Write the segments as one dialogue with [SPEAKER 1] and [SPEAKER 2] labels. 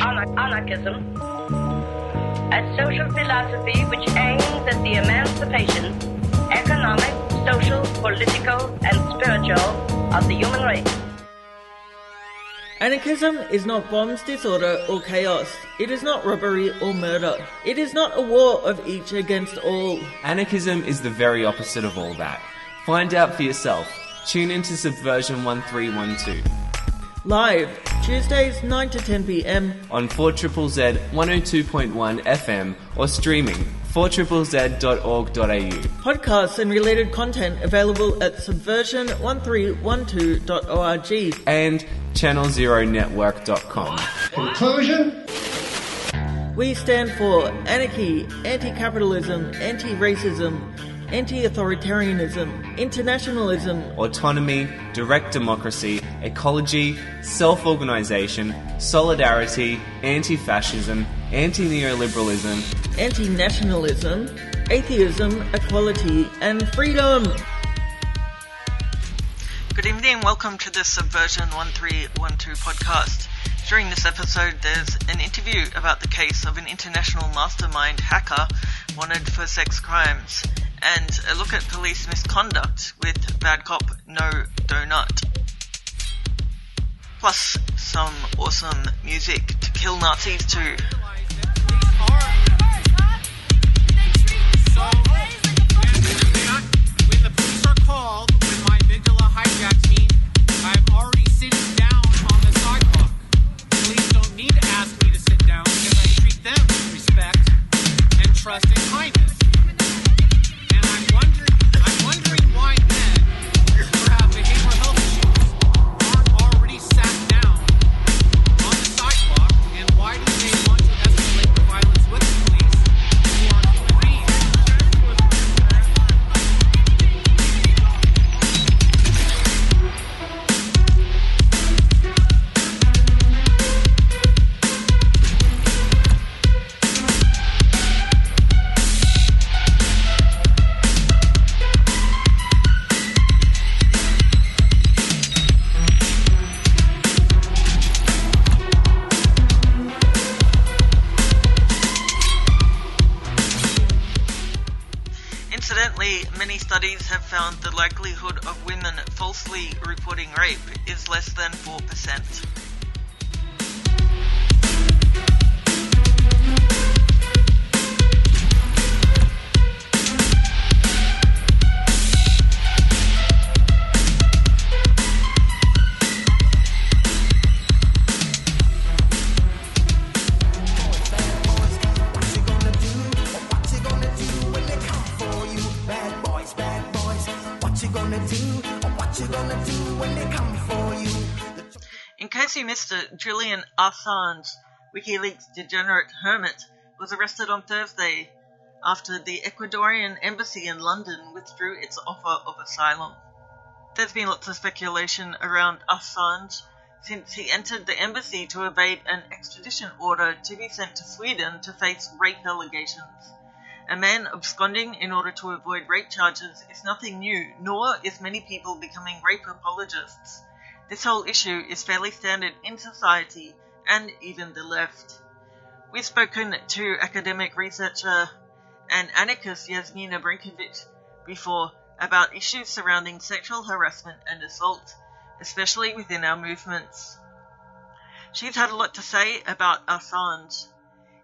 [SPEAKER 1] Anar- anarchism, a social philosophy which aims at the emancipation, economic, social, political, and spiritual of the human race.
[SPEAKER 2] Anarchism is not bombs, disorder, or chaos. It is not robbery or murder. It is not a war of each against all.
[SPEAKER 3] Anarchism is the very opposite of all that. Find out for yourself. Tune into Subversion 1312
[SPEAKER 2] Live, Tuesdays 9 to 10 pm.
[SPEAKER 3] on 4ZZZ 102.1 FM or streaming 4ZZZ.org.au.
[SPEAKER 2] Podcasts and related content available at subversion1312.org.
[SPEAKER 3] and channelzeronetwork.com.
[SPEAKER 4] Conclusion?
[SPEAKER 2] We stand for anarchy, anti-capitalism, anti-racism, anti-authoritarianism, internationalism,
[SPEAKER 3] Autonomy, direct democracy, ecology, self organization, solidarity, anti fascism, anti neoliberalism,
[SPEAKER 2] anti-nationalism, atheism, equality, and freedom.
[SPEAKER 5] Good evening and welcome to the Subversion 1312 podcast. During this episode, there's an interview about the case of an international mastermind hacker wanted for sex crimes, and a look at police misconduct with Bad Cop No Donut. Plus, some awesome music to kill Nazis to.
[SPEAKER 6] When the police are called, when my amygdala hijacks me, I'm already sitting trust and kindness.
[SPEAKER 5] Assange, WikiLeaks degenerate hermit, was arrested on Thursday after the Ecuadorian embassy in London withdrew its offer of asylum. There's been lots of speculation around Assange since he entered the embassy to evade an extradition order to be sent to Sweden to face rape allegations. A man absconding in order to avoid rape charges is nothing new, nor is many people becoming rape apologists. This whole issue is fairly standard in society and even the left. We've spoken to academic researcher and anarchist Yasmina Brankovic before about issues surrounding sexual harassment and assault, especially within our movements. She's had a lot to say about Assange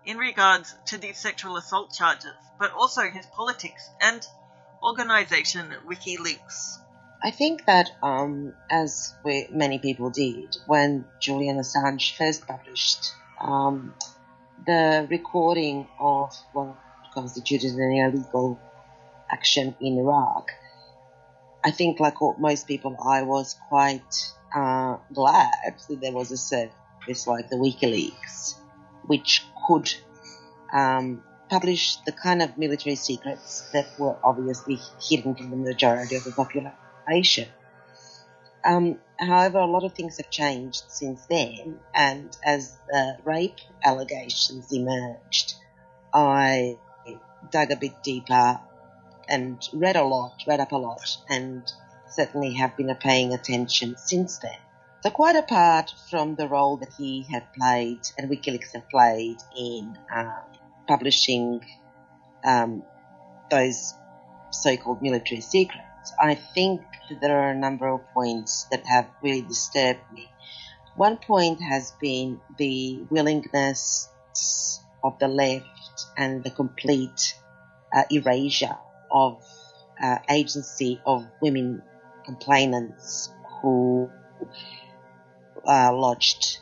[SPEAKER 5] in regards to these sexual assault charges, but also his politics and organization WikiLeaks.
[SPEAKER 7] I think that, um, as we, many people did, when Julian Assange first published um, the recording of what constituted an illegal action in Iraq, I think, like most people, I was quite uh, glad that there was a service like the WikiLeaks, which could um, publish the kind of military secrets that were obviously hidden from the majority of the population. Um, however, a lot of things have changed since then, and as the rape allegations emerged, I dug a bit deeper and read a lot, read up a lot, and certainly have been paying attention since then. So quite apart from the role that he had played and WikiLeaks had played in um, publishing um, those so-called military secrets, I think that there are a number of points that have really disturbed me. One point has been the willingness of the left and the complete uh, erasure of uh, agency of women complainants who uh, lodged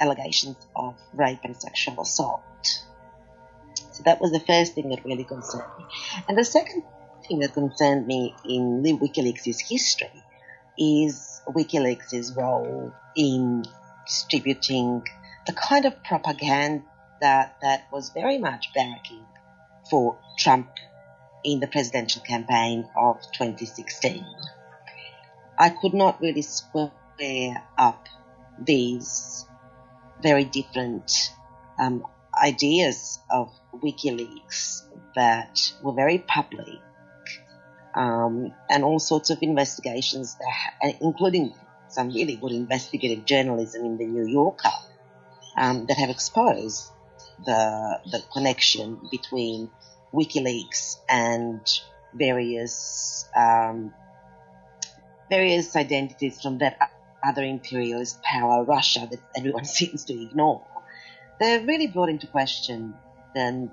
[SPEAKER 7] allegations of rape and sexual assault. So that was the first thing that really concerned me. And the second thing that concerned me in WikiLeaks' history is WikiLeaks' role in distributing the kind of propaganda that was very much backing for Trump in the presidential campaign of 2016. I could not really square up these very different um, ideas of WikiLeaks that were very public, um, and all sorts of investigations, that, including some really good investigative journalism in the New Yorker, um, that have exposed the the connection between WikiLeaks and various um, various identities from that other imperialist power, Russia, that everyone seems to ignore. They're really brought into question then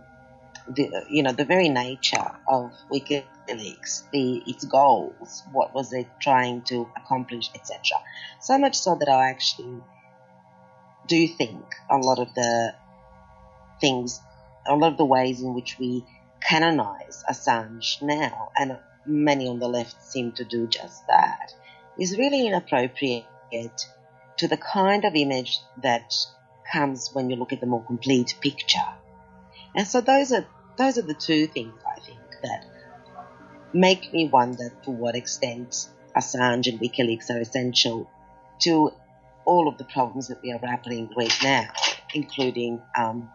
[SPEAKER 7] the you know the very nature of WikiLeaks, the its goals, what was it trying to accomplish, etc. So much so that I actually do think a lot of the things, a lot of the ways in which we canonize Assange now, and many on the left seem to do just that, is really inappropriate to the kind of image that comes when you look at the more complete picture. And so those are those are the two things I think that make me wonder to what extent Assange and WikiLeaks are essential to all of the problems that we are grappling with now, including um,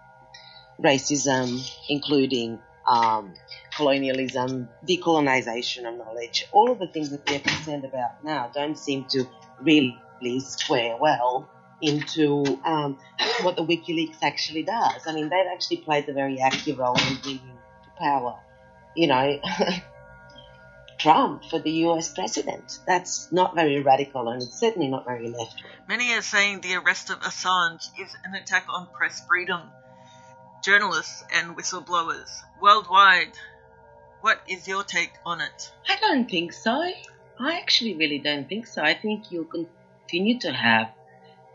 [SPEAKER 7] racism, including um, colonialism, decolonization of knowledge, all of the things that we're concerned about now don't seem to really square well into um, what the WikiLeaks actually does. I mean, they've actually played a very active role in bringing to power, you know, Trump for the US president. That's not very radical and it's certainly not very left.
[SPEAKER 8] Many are saying the arrest of Assange is an attack on press freedom, journalists, and whistleblowers worldwide. What is your take on it?
[SPEAKER 7] I don't think so. I actually really don't think so. I think you'll continue to have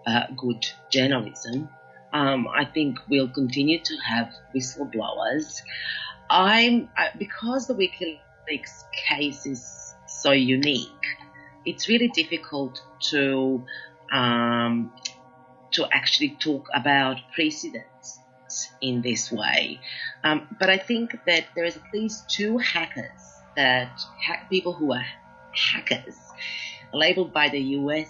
[SPEAKER 7] uh, good journalism. Um, I think we'll continue to have whistleblowers. I'm because the WikiLeaks case is so unique. It's really difficult to um, to actually talk about precedents in this way. Um, but I think that there is at least two hackers that ha- people who are hackers labeled by the US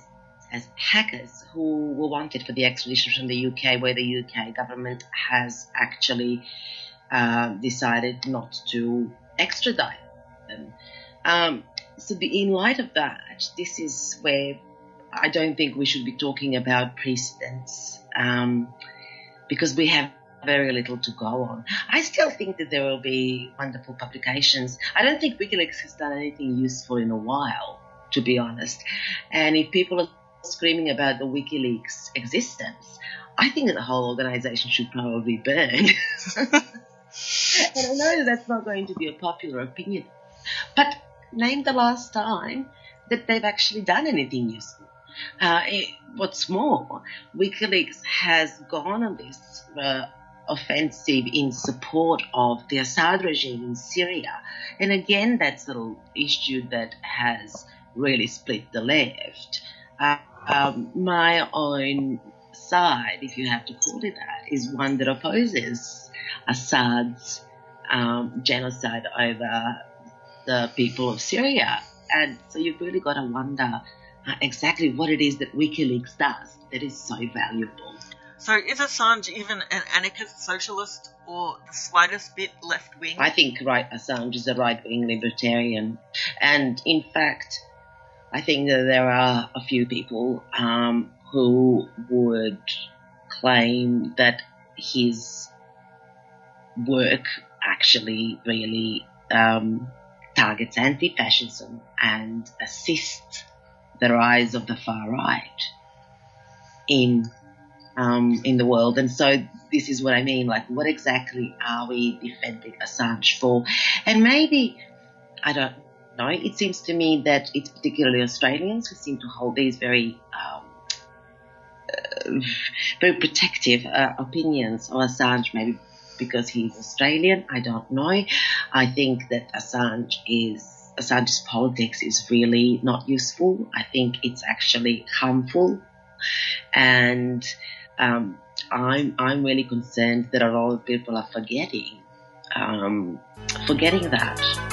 [SPEAKER 7] as hackers who were wanted for the extradition from the UK, where the UK government has actually uh, decided not to extradite them. Um, so, the, in light of that, this is where I don't think we should be talking about precedents um, because we have very little to go on. I still think that there will be wonderful publications. I don't think WikiLeaks has done anything useful in a while, to be honest. And if people are screaming about the WikiLeaks existence, I think the whole organization should probably burn. and I know that's not going to be a popular opinion, but name the last time that they've actually done anything useful. Uh, it, what's more, WikiLeaks has gone on this uh, offensive in support of the Assad regime in Syria. And again, that's an issue that has really split the left. Uh, um, my own side, if you have to call it that, is one that opposes Assad's um, genocide over the people of Syria. And so you've really got to wonder uh, exactly what it is that WikiLeaks does that is so valuable.
[SPEAKER 8] So is Assange even an anarchist socialist or the slightest bit left wing?
[SPEAKER 7] I think right Assange is a right wing libertarian. And in fact, I think that there are a few people um, who would claim that his work actually really um, targets anti-fascism and assists the rise of the far right in um, in the world. And so this is what I mean. Like, what exactly are we defending Assange for? And maybe I don't know. It seems to me that it's particularly Australians who seem to hold these very um, uh, very protective uh, opinions of Assange. Maybe because he's Australian. I don't know. I think that Assange is Assange's politics is really not useful. I think it's actually harmful, and um, I'm I'm really concerned that a lot of people are forgetting um, forgetting that.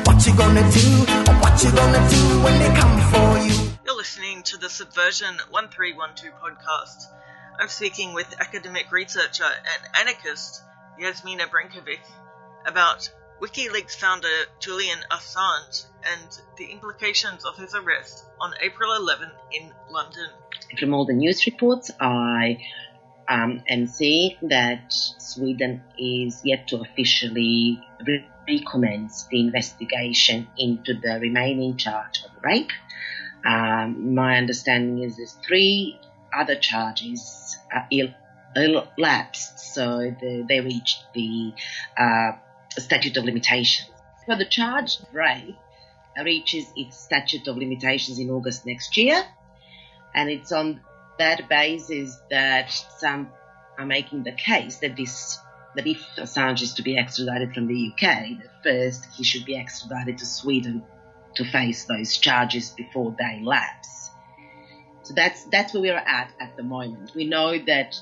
[SPEAKER 9] what you gonna do? What you gonna do when they come for you?
[SPEAKER 8] You're listening to the Subversion 1312 podcast. I'm speaking with academic researcher and anarchist Yasmina Brankovic about WikiLeaks founder Julian Assange and the implications of his arrest on April 11 in London.
[SPEAKER 7] From all the news reports, I um, am seeing that Sweden is yet to officially re- recommence the investigation into the remaining charge of rape. Um, my understanding is there's three other charges uh, ill so the, they reached the uh, statute of limitations. For the charge of rape, reaches its statute of limitations in August next year, and it's on that basis that some are making the case that this that if Assange is to be extradited from the UK, that first he should be extradited to Sweden to face those charges before they lapse. So that's that's where we're at at the moment. We know that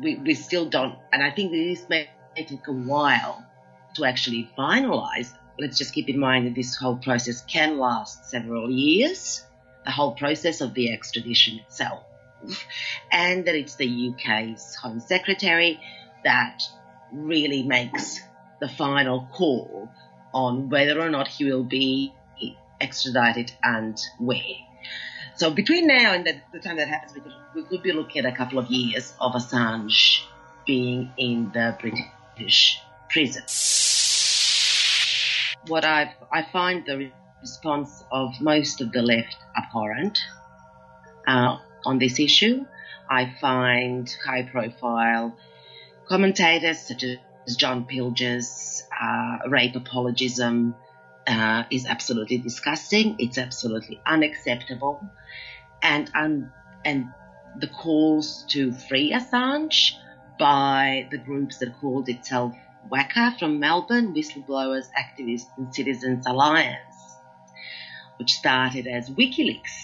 [SPEAKER 7] we, we still don't, and I think this may take a while to actually finalise. Let's just keep in mind that this whole process can last several years, the whole process of the extradition itself, and that it's the UK's Home Secretary that really makes the final call on whether or not he will be extradited and where. So between now and the, time that happens, we could, we could be looking at a couple of years of Assange being in the British prison. What I I find the response of most of the left abhorrent uh, on this issue. I find high-profile commentators such as John Pilger's uh, rape apologism uh, is absolutely disgusting. It's absolutely unacceptable, and um, and the calls to free Assange by the groups that called itself WACA from Melbourne, Whistleblowers, Activists and Citizens Alliance, which started as WikiLeaks,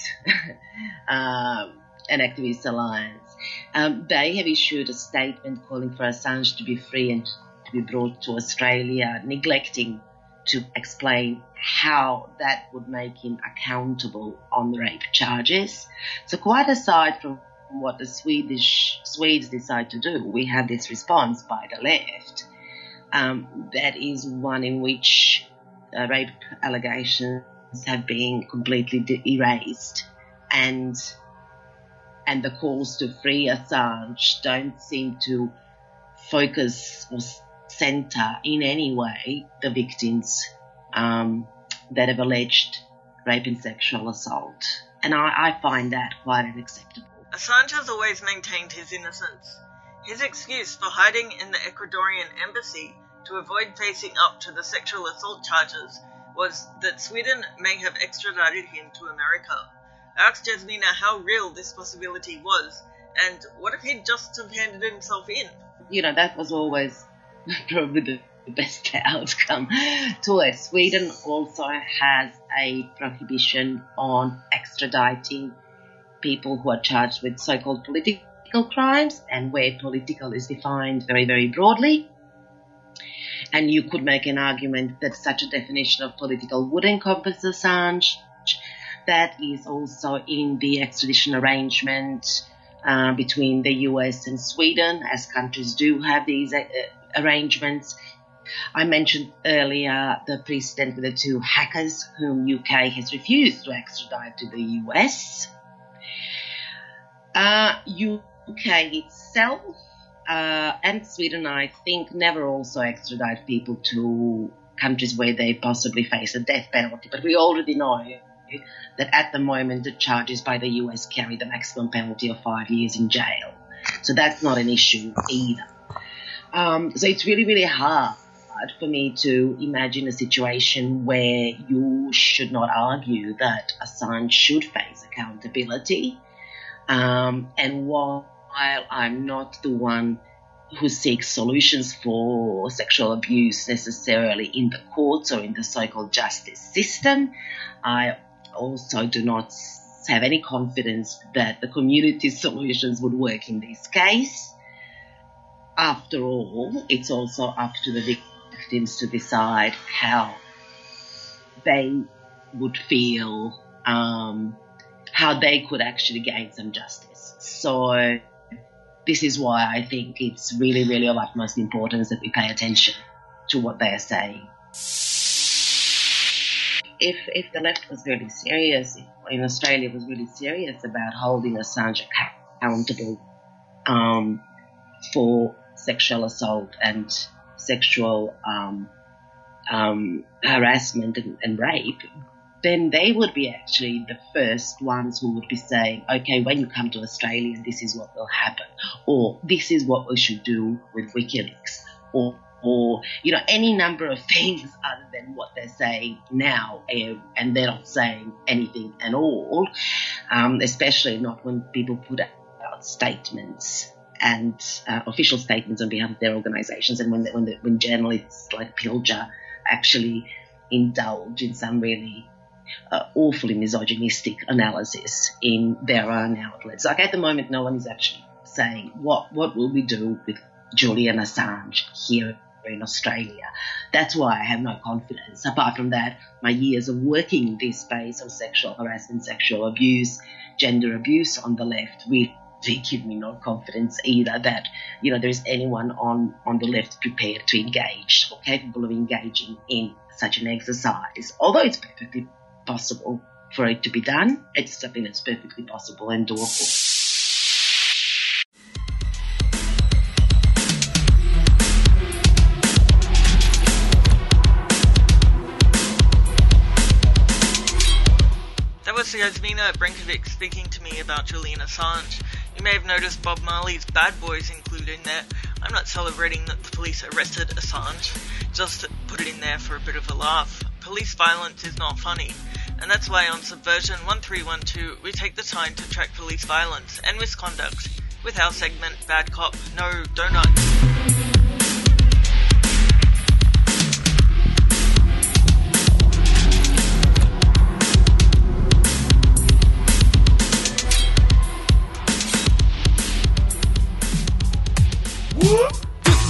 [SPEAKER 7] um, an activist alliance. Um, they have issued a statement calling for Assange to be free and to be brought to Australia, neglecting to explain how that would make him accountable on the rape charges. So quite aside from what the Swedish Swedes decide to do, we have this response by the left. Um, that is one in which uh, rape allegations have been completely de- erased, and and the calls to free Assange don't seem to focus or center in any way the victims um, that have alleged rape and sexual assault. And I, I find that quite unacceptable.
[SPEAKER 8] Assange has always maintained his innocence. His excuse for hiding in the Ecuadorian embassy to avoid facing up to the sexual assault charges was that Sweden may have extradited him to America. Asked Jasmina how real this possibility was, and what if he'd just have handed himself in?
[SPEAKER 7] You know, that was always probably the best outcome to it. Sweden also has a prohibition on extraditing people who are charged with so-called political crimes and where political is defined very, very broadly. And you could make an argument that such a definition of political would encompass Assange. That is also in the extradition arrangement uh, between the US and Sweden, as countries do have these uh, arrangements. I mentioned earlier the precedent with the two hackers whom UK has refused to extradite to the US. Uh, UK itself uh, and Sweden, I think, never also extradite people to countries where they possibly face a death penalty. But we already know that at the moment the charges by the US carry the maximum penalty of five years in jail. So that's not an issue either. Um, so it's really, really hard for me to imagine a situation where you should not argue that Assange should face accountability. Um, and while I'm not the one who seeks solutions for sexual abuse necessarily in the courts or in the so-called justice system, I also do not have any confidence that the community solutions would work in this case. After all, it's also up to the victims to decide how they would feel, um, how they could actually gain some justice. So this is why I think it's really, really of utmost importance that we pay attention to what they are saying if if the left was really serious, if in Australia was really serious about holding Assange accountable um, for sexual assault and sexual um, um, harassment and, and rape, then they would be actually the first ones who would be saying, okay, when you come to Australia, this is what will happen, or this is what we should do with WikiLeaks, or or you know any number of things other than what they're saying now and they're not saying anything at all um, especially not when people put out statements and uh, official statements on behalf of their organizations and when the, when, the, when journalists like Pilger actually indulge in some really uh, awfully misogynistic analysis in their own outlets. Like at the moment no one is actually saying what what will we do with Julian Assange here in Australia. That's why I have no confidence. Apart from that, my years of working in this space of sexual harassment, sexual abuse, gender abuse on the left really give me no confidence either that you know there is anyone on on the left prepared to engage or capable of engaging in such an exercise. Although it's perfectly possible for it to be done, it's something that's perfectly possible and doable.
[SPEAKER 8] Was Yasmina Brankovic speaking to me about Julian Assange. You may have noticed Bob Marley's Bad Boys included in there. I'm not celebrating that the police arrested Assange, just put it in there for a bit of a laugh. Police violence is not funny, and that's why on Subversion 1312 we take the time to track police violence and misconduct with our segment Bad Cop, No Donuts.
[SPEAKER 10] This is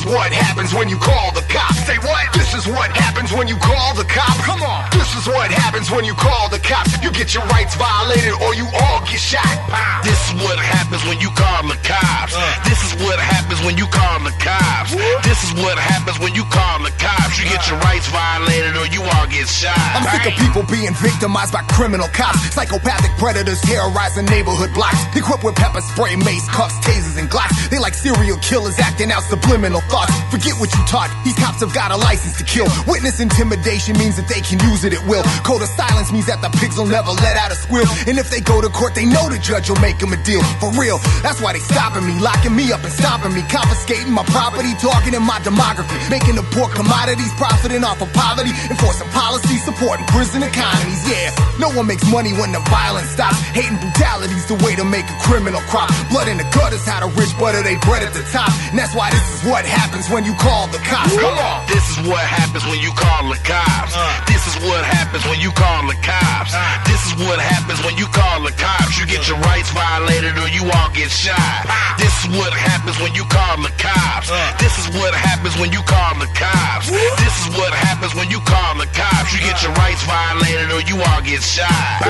[SPEAKER 10] what happens when you call the cops. Say what? This is what happens when you call the cops. Come on. This is what happens when you call the cops. You get your rights violated or you all get shot. Pow.
[SPEAKER 11] This is what happens when you call the cops. Uh. This is what happens when you call the cops. What? This is what happens when you call the cops. You get your rights violated or you all get shot.
[SPEAKER 10] I'm Bang. sick of people being victimized by criminal cops. Psychopathic predators terrorizing neighborhood blocks. Equipped with pepper spray, mace, cuffs, tasers, and glocks. They like serial killers acting out subliminal thoughts. Forget what you taught. These cops have got a license to kill. Witness intimidation means that they can use it at will. Code of silence means that the pigs will never let out a squeal. And if they go to court, they know the judge will make them a deal. For real. That's why they stopping me, locking me up and stopping me, confiscating my property, targeting my demography, making the poor commodities, profiting off of poverty, enforcing policies, supporting prison economies. Yeah, no one makes money when the violence stops. Hating brutality's the way to make a criminal crop. Blood in the gutters, how the rich butter they bread at the top. And that's why this is what happens when you call the cops. Come on.
[SPEAKER 11] This is what happens when you call the cops. This is what happens when you call the cops. This is what happens when you call the cops. You get your rights violated or you all get shot. This is what happens when you call the cops. This is what happens when you call the cops. This is what happens when you call the cops. You get your rights violated or you all get shot.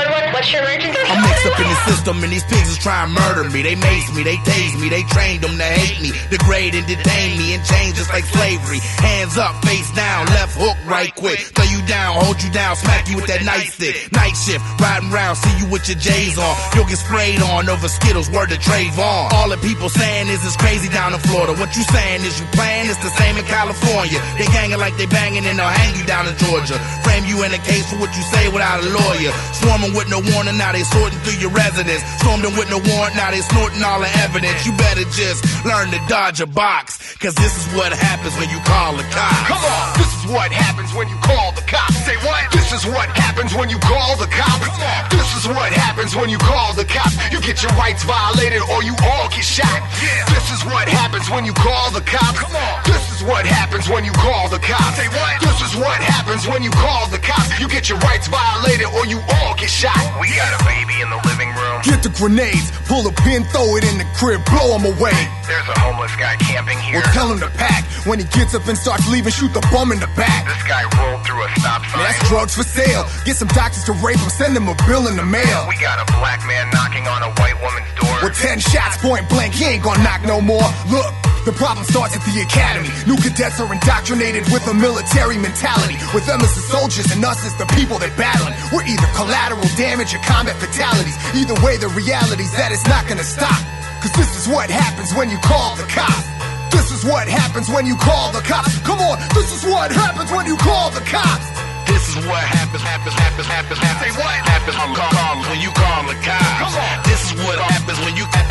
[SPEAKER 1] 911, what's your?
[SPEAKER 11] I'm mixed up in the system and these pigs is trying to murder me. They mace me, they tase me, they trained them to hate me, degrade and detain me and change just like slavery. Hands up, face down, left hook right quick. Throw you down, hold you down, smack you with that nightstick. Night shift, riding round, see you with your J's on. You'll get sprayed on over Skittles, word to Trayvon. All the people saying is it's crazy down in Florida. What you saying is you playing, it's the same in California. They ganging like they banging and they'll hang you down in Georgia. Frame you in a case for what you say without a lawyer. Swarming with no warning, now they sorting through your residence. Stormed in with no warrant, now they snorting all the evidence. You better just learn to dodge a box, cause this is what happens when you call the cops.
[SPEAKER 10] Come on, this is what happens when you call the cops. Say what? This is what happens when you call the cops. Come on, this is what happens when you call the cops. You get your rights violated or you all get shot. Yeah. This is what happens when you call the cops. Come on, this is what happens when you call the cops. Say what? This is what happens when you call the cops. You get your rights violated or you all get shot.
[SPEAKER 12] We got a baby in the living room.
[SPEAKER 10] Get the grenades, pull a pin, throw it in the crib, blow him away.
[SPEAKER 12] There's a homeless guy camping here.
[SPEAKER 10] Or tell him to pack. When he gets up and starts leaving, shoot the bum in the back.
[SPEAKER 12] This guy rolled through a stop sign.
[SPEAKER 10] That's drugs for sale. Get some doctors to rape him, send him a bill in the mail.
[SPEAKER 12] We got a black man knocking on a white woman's door.
[SPEAKER 10] With ten shots point blank, he ain't gonna knock no more. Look, the problem starts at the academy. New cadets are indoctrinated with a military mentality. With them as the soldiers and us as the people they battling. We're either collateral damage or combat fatalities. Either way, the reality's that it's not gonna stop. Cause this is what happens when you call the cops. This is what happens when you call the cops. Come on, this is what happens when you call the cops.
[SPEAKER 11] This is what happens, happens, happens, happens, happens.
[SPEAKER 10] Say what?
[SPEAKER 11] Happens when, call, call, when you call the cops.
[SPEAKER 10] Come on.
[SPEAKER 11] This is what happens when you call,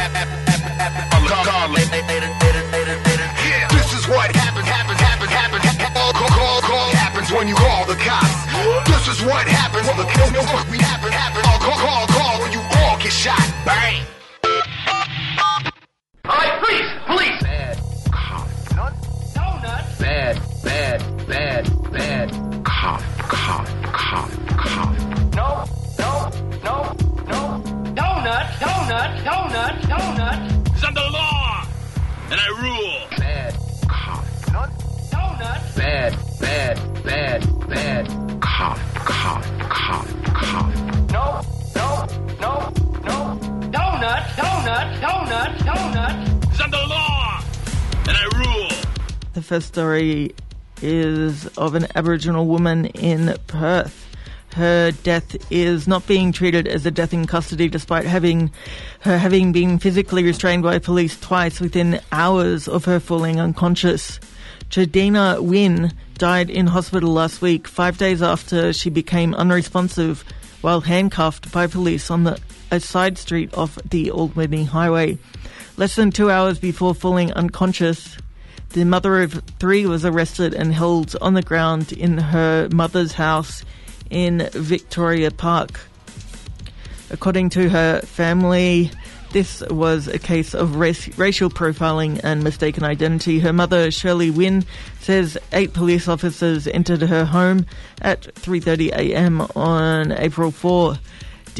[SPEAKER 11] call,
[SPEAKER 10] Yeah, this is what happens, happens, happens, happens. Call, call, call, call happens when you call the cops. This is what happens. Well, the kill, no, we
[SPEAKER 5] first story is of an Aboriginal woman in Perth. Her death is not being treated as a death in custody despite having her having been physically restrained by police twice within hours of her falling unconscious. Jadina Wynne died in hospital last week, five days after she became unresponsive while handcuffed by police on the a side street off the Albany Highway. Less than two hours before falling unconscious, the mother of three was arrested and held on the ground in her mother's house in Victoria Park. According to her family, this was a case of race, racial profiling and mistaken identity. Her mother, Shirley Wynne, says eight police officers entered her home at 3:30 a.m. on April 4.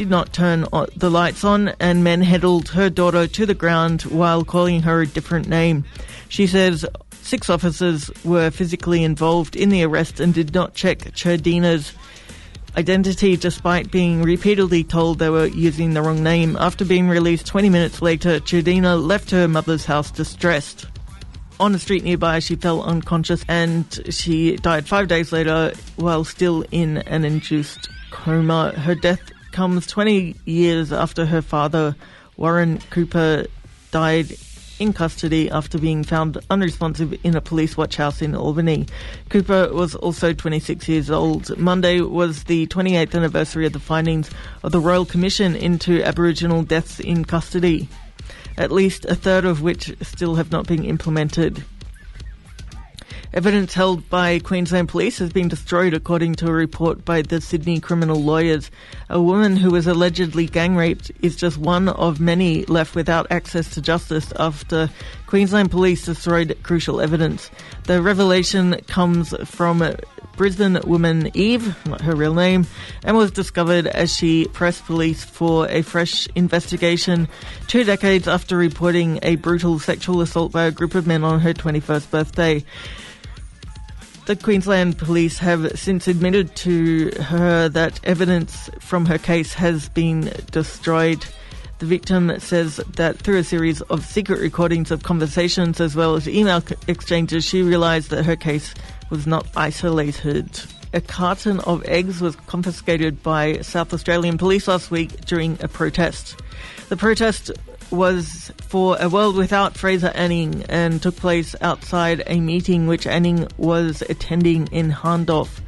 [SPEAKER 5] Did not turn the lights on, and men held her daughter to the ground while calling her a different name. She says six officers were physically involved in the arrest and did not check Cherdina's identity despite being repeatedly told they were using the wrong name. After being released 20 minutes later, Cherdina left her mother's house distressed. On a street nearby, she fell unconscious and she died five days later while still in an induced coma. Her death comes 20 years after her father, Warren Cooper, died in custody after being found unresponsive in a police watch house in Albany. Cooper was also 26 years old. Monday was the 28th anniversary of the findings of the Royal Commission into Aboriginal deaths in custody, at least a third of which still have not been implemented. Evidence held by Queensland Police has been destroyed, according to a report by the Sydney criminal lawyers. A woman who was allegedly gang raped is just one of many left without access to justice after Queensland Police destroyed crucial evidence. The revelation comes from Brisbane woman Eve, not her real name, and was discovered as she pressed police for a fresh investigation two decades after reporting a brutal sexual assault by a group of men on her 21st birthday. The Queensland Police have since admitted to her that evidence from her case has been destroyed. The victim says that through a series of secret recordings of conversations as well as email exchanges, she realised that her case was not isolated. A carton of eggs was confiscated by South Australian police last week during a protest. The protest was for a world without Fraser Anning and took place outside a meeting which Anning was attending in Hahndorf.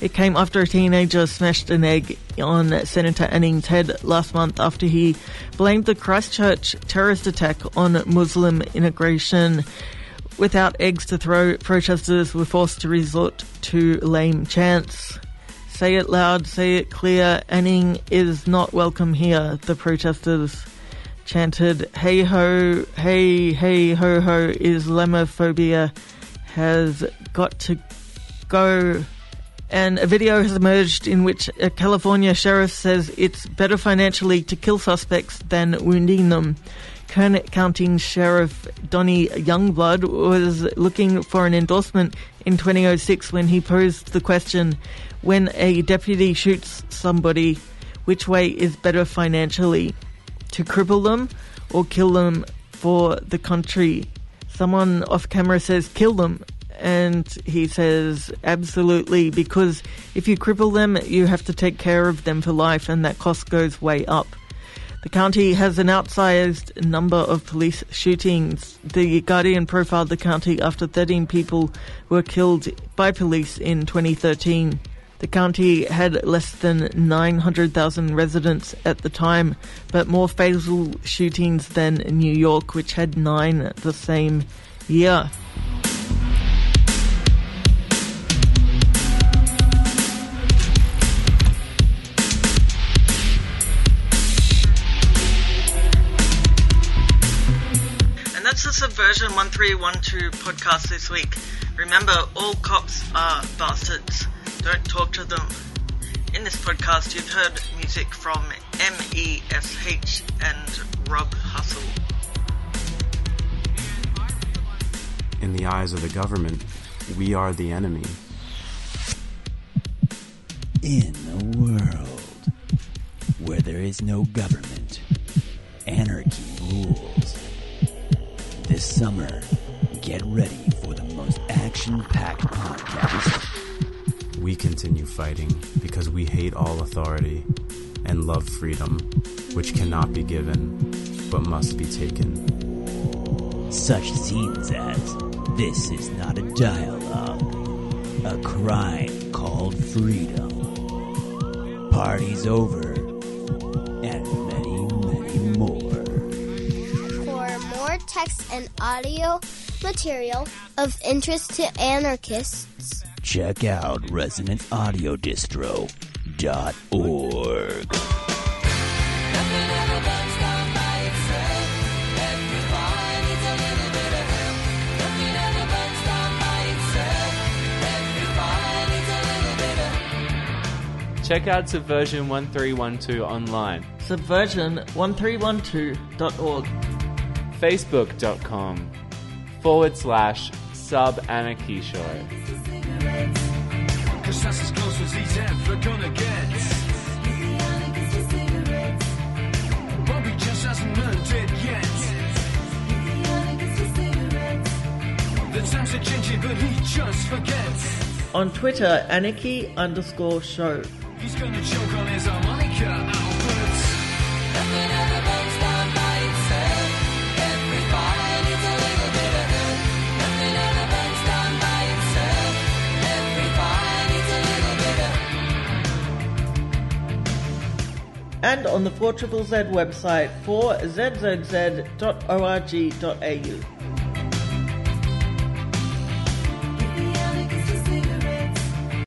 [SPEAKER 5] It came after a teenager smashed an egg on Senator Anning's head last month after he blamed the Christchurch terrorist attack on Muslim immigration. Without eggs to throw, protesters were forced to resort to lame chants. Say it loud, say it clear, Anning is not welcome here, the protesters chanted, Hey ho, hey, hey ho ho, Islamophobia has got to go. And a video has emerged in which a California sheriff says it's better financially to kill suspects than wounding them. Kern County Sheriff Donny Youngblood was looking for an endorsement in 2006 when he posed the question when a deputy shoots somebody, which way is better financially? To cripple them or kill them for the country. Someone off camera says, kill them. And he says, absolutely, because if you cripple them, you have to take care of them for life, and that cost goes way up. The county has an outsized number of police shootings. The Guardian profiled the county after 13 people were killed by police in 2013. The county had less than 900,000 residents at the time, but more fatal shootings than New York, which had nine the same year.
[SPEAKER 8] And that's the Subversion 1312 podcast this week. Remember, all cops are bastards. Don't talk to them. In this podcast, you've heard music from MESH and Rob Hustle.
[SPEAKER 13] In the eyes of the government, we are the enemy.
[SPEAKER 14] In a world where there is no government, anarchy rules. This summer, get ready for the most action packed podcast.
[SPEAKER 13] We continue fighting because we hate all authority and love freedom, which cannot be given but must be taken.
[SPEAKER 14] Such scenes as This is not a dialogue, a crime called freedom, Party's over, and many, many more.
[SPEAKER 15] For more text and audio material of interest to anarchists,
[SPEAKER 14] Check out resonanceaudiodistro.org.
[SPEAKER 3] Check out Subversion 1312 online,
[SPEAKER 5] Subversion1312.org.
[SPEAKER 3] facebook.com forward slash sub anarchy show.
[SPEAKER 4] Cause that's as close as he's ever gonna get. Bobby just hasn't learned it yet. The times are changing, but he just forgets.
[SPEAKER 5] On Twitter, anarchy underscore show.
[SPEAKER 4] He's gonna choke on his harmonica
[SPEAKER 5] and on the 4ZZZ website 4zzz.org.au.